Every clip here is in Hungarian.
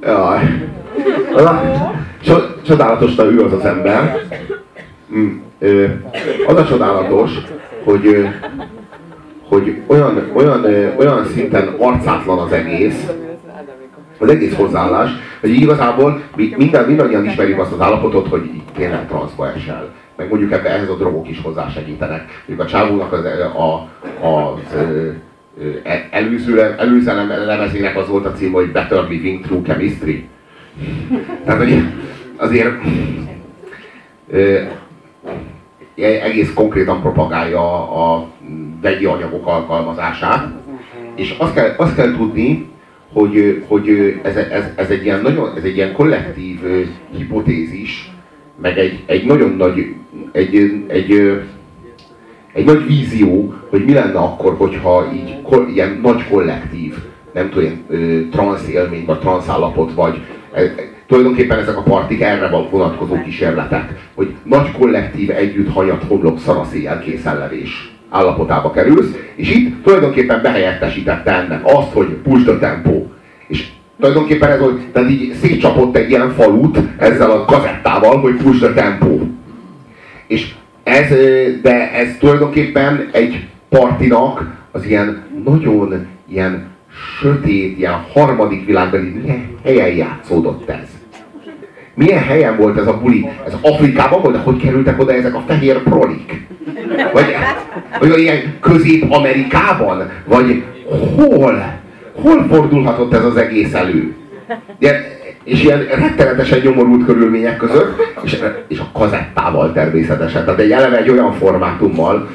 Jaj. Az a, csodálatos, ő az az ember. Mm, az a csodálatos, hogy, hogy olyan, olyan, olyan szinten arcátlan az egész, az egész hozzáállás, hogy igazából mi minden, mindannyian ismerjük azt az állapotot, hogy tényleg transzba esel. Meg mondjuk ebbe ehhez a drogok is hozzásegítenek. Mondjuk a csávónak az, a, az e, előző, előző lemezének az volt a cím, hogy Better Living Through Chemistry. Tehát, hogy azért egész konkrétan propagálja a vegyi anyagok alkalmazását, és azt kell, azt kell tudni, hogy, hogy ez, ez, ez, egy ilyen nagyon, ez egy ilyen kollektív hipotézis, meg egy, egy nagyon nagy, egy, egy, egy nagy vízió, hogy mi lenne akkor, hogyha így ilyen nagy kollektív, nem tudom, ilyen transz élmény, vagy transz állapot, vagy tulajdonképpen ezek a partik erre vonatkozó kísérletek, hogy nagy kollektív együtt hanyat homlok szanaszéjjel készellevés állapotába kerülsz, és itt tulajdonképpen behelyettesítette ennek azt, hogy push the tempo. És tulajdonképpen ez, hogy tehát így szétcsapott egy ilyen falut ezzel a kazettával, hogy push the tempo. És ez, de ez tulajdonképpen egy partinak az ilyen nagyon ilyen sötét, ilyen harmadik világbeli, milyen helyen játszódott ez? Milyen helyen volt ez a buli? Ez Afrikában volt, de hogy kerültek oda ezek a fehér prolik? Vagy, vagy ilyen Közép-Amerikában? Vagy hol? Hol fordulhatott ez az egész elő? Ilyen, és ilyen rettenetesen nyomorult körülmények között, és, és a kazettával természetesen. Tehát egy eleve egy olyan formátummal,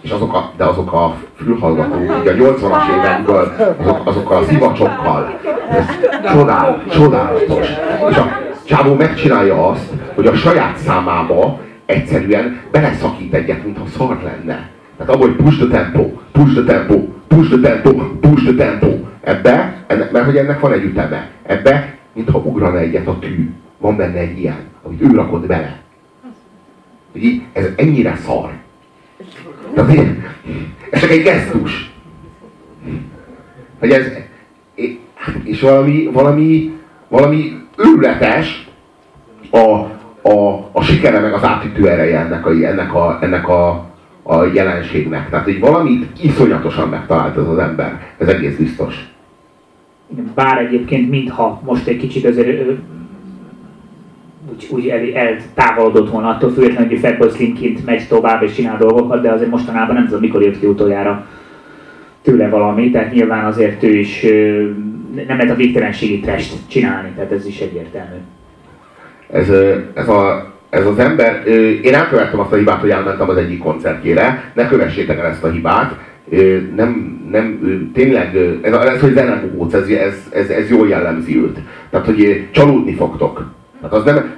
és azok a, de azok a fülhallgatók, a 80-as évekből, azok, azokkal a szivacsokkal, ez csodál, csodálatos. És a csávó megcsinálja azt, hogy a saját számába egyszerűen beleszakít egyet, mintha szar lenne. Tehát abban, hogy push the tempo, push the tempo, push the tempo, push the tempo. Ebbe, ennek, mert hogy ennek van egy üteme, ebbe, mintha ugrana egyet a tű. Van benne egy ilyen, amit ő rakott bele. Ugye, ez ennyire szar. Tehát, ez csak egy gesztus. Hogy ez, és valami, valami, valami őrületes a, a, a sikere meg az átütő ereje ennek a, ennek a, ennek a, a jelenségnek. Tehát, hogy valamit iszonyatosan megtalált ez az ember. Ez egész biztos. Bár egyébként, mintha most egy kicsit azért úgy, úgy el, eltávolodott volna attól függetlenül, hogy Fatboy Slimként megy tovább és csinál dolgokat, de azért mostanában nem tudom, mikor jött ki utoljára tőle valami, tehát nyilván azért ő is nem lehet a végtelenségi test csinálni, tehát ez is egyértelmű. Ez, ez, a, ez az ember, én elkövettem azt a hibát, hogy elmentem az egyik koncertjére, ne kövessétek el ezt a hibát, nem, nem, tényleg, ez, ez hogy zenemógóc, ez, ez, ez, ez jól jellemzi őt. Tehát, hogy csalódni fogtok. Tehát az nem,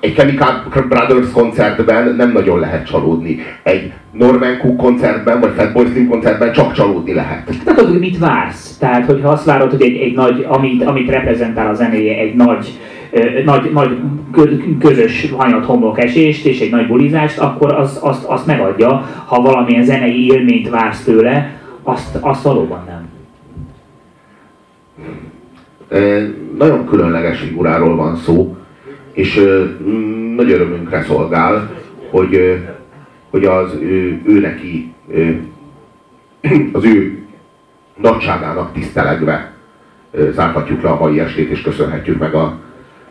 egy Chemical Brothers koncertben nem nagyon lehet csalódni. Egy Norman Cook koncertben, vagy Fatboy Slim koncertben csak csalódni lehet. Tehát hogy mit vársz? Tehát, hogyha azt várod, hogy egy, egy nagy, amit, amit reprezentál a zenéje, egy nagy, nagy, nagy közös hanyat homlok esést és egy nagy bulizást, akkor az, azt, azt megadja. Ha valamilyen zenei élményt vársz tőle, azt, azt valóban nem. Nagyon különleges figuráról van szó és nagy örömünkre szolgál, hogy, hogy az ő, ő neki, az ő nagyságának tisztelegve zárhatjuk le a mai estét, és köszönhetjük meg a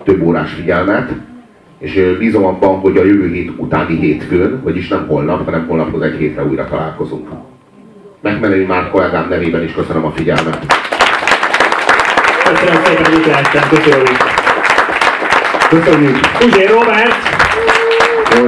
több órás figyelmet. És bízom abban, hogy a jövő hét utáni hétfőn, vagyis nem holnap, hanem holnaphoz egy hétre újra találkozunk. Megmenői már kollégám nevében is köszönöm a figyelmet. Köszönöm szépen, hogy itt lehettem. Köszönjük. Köszönjük. Ugye Robert. Jó,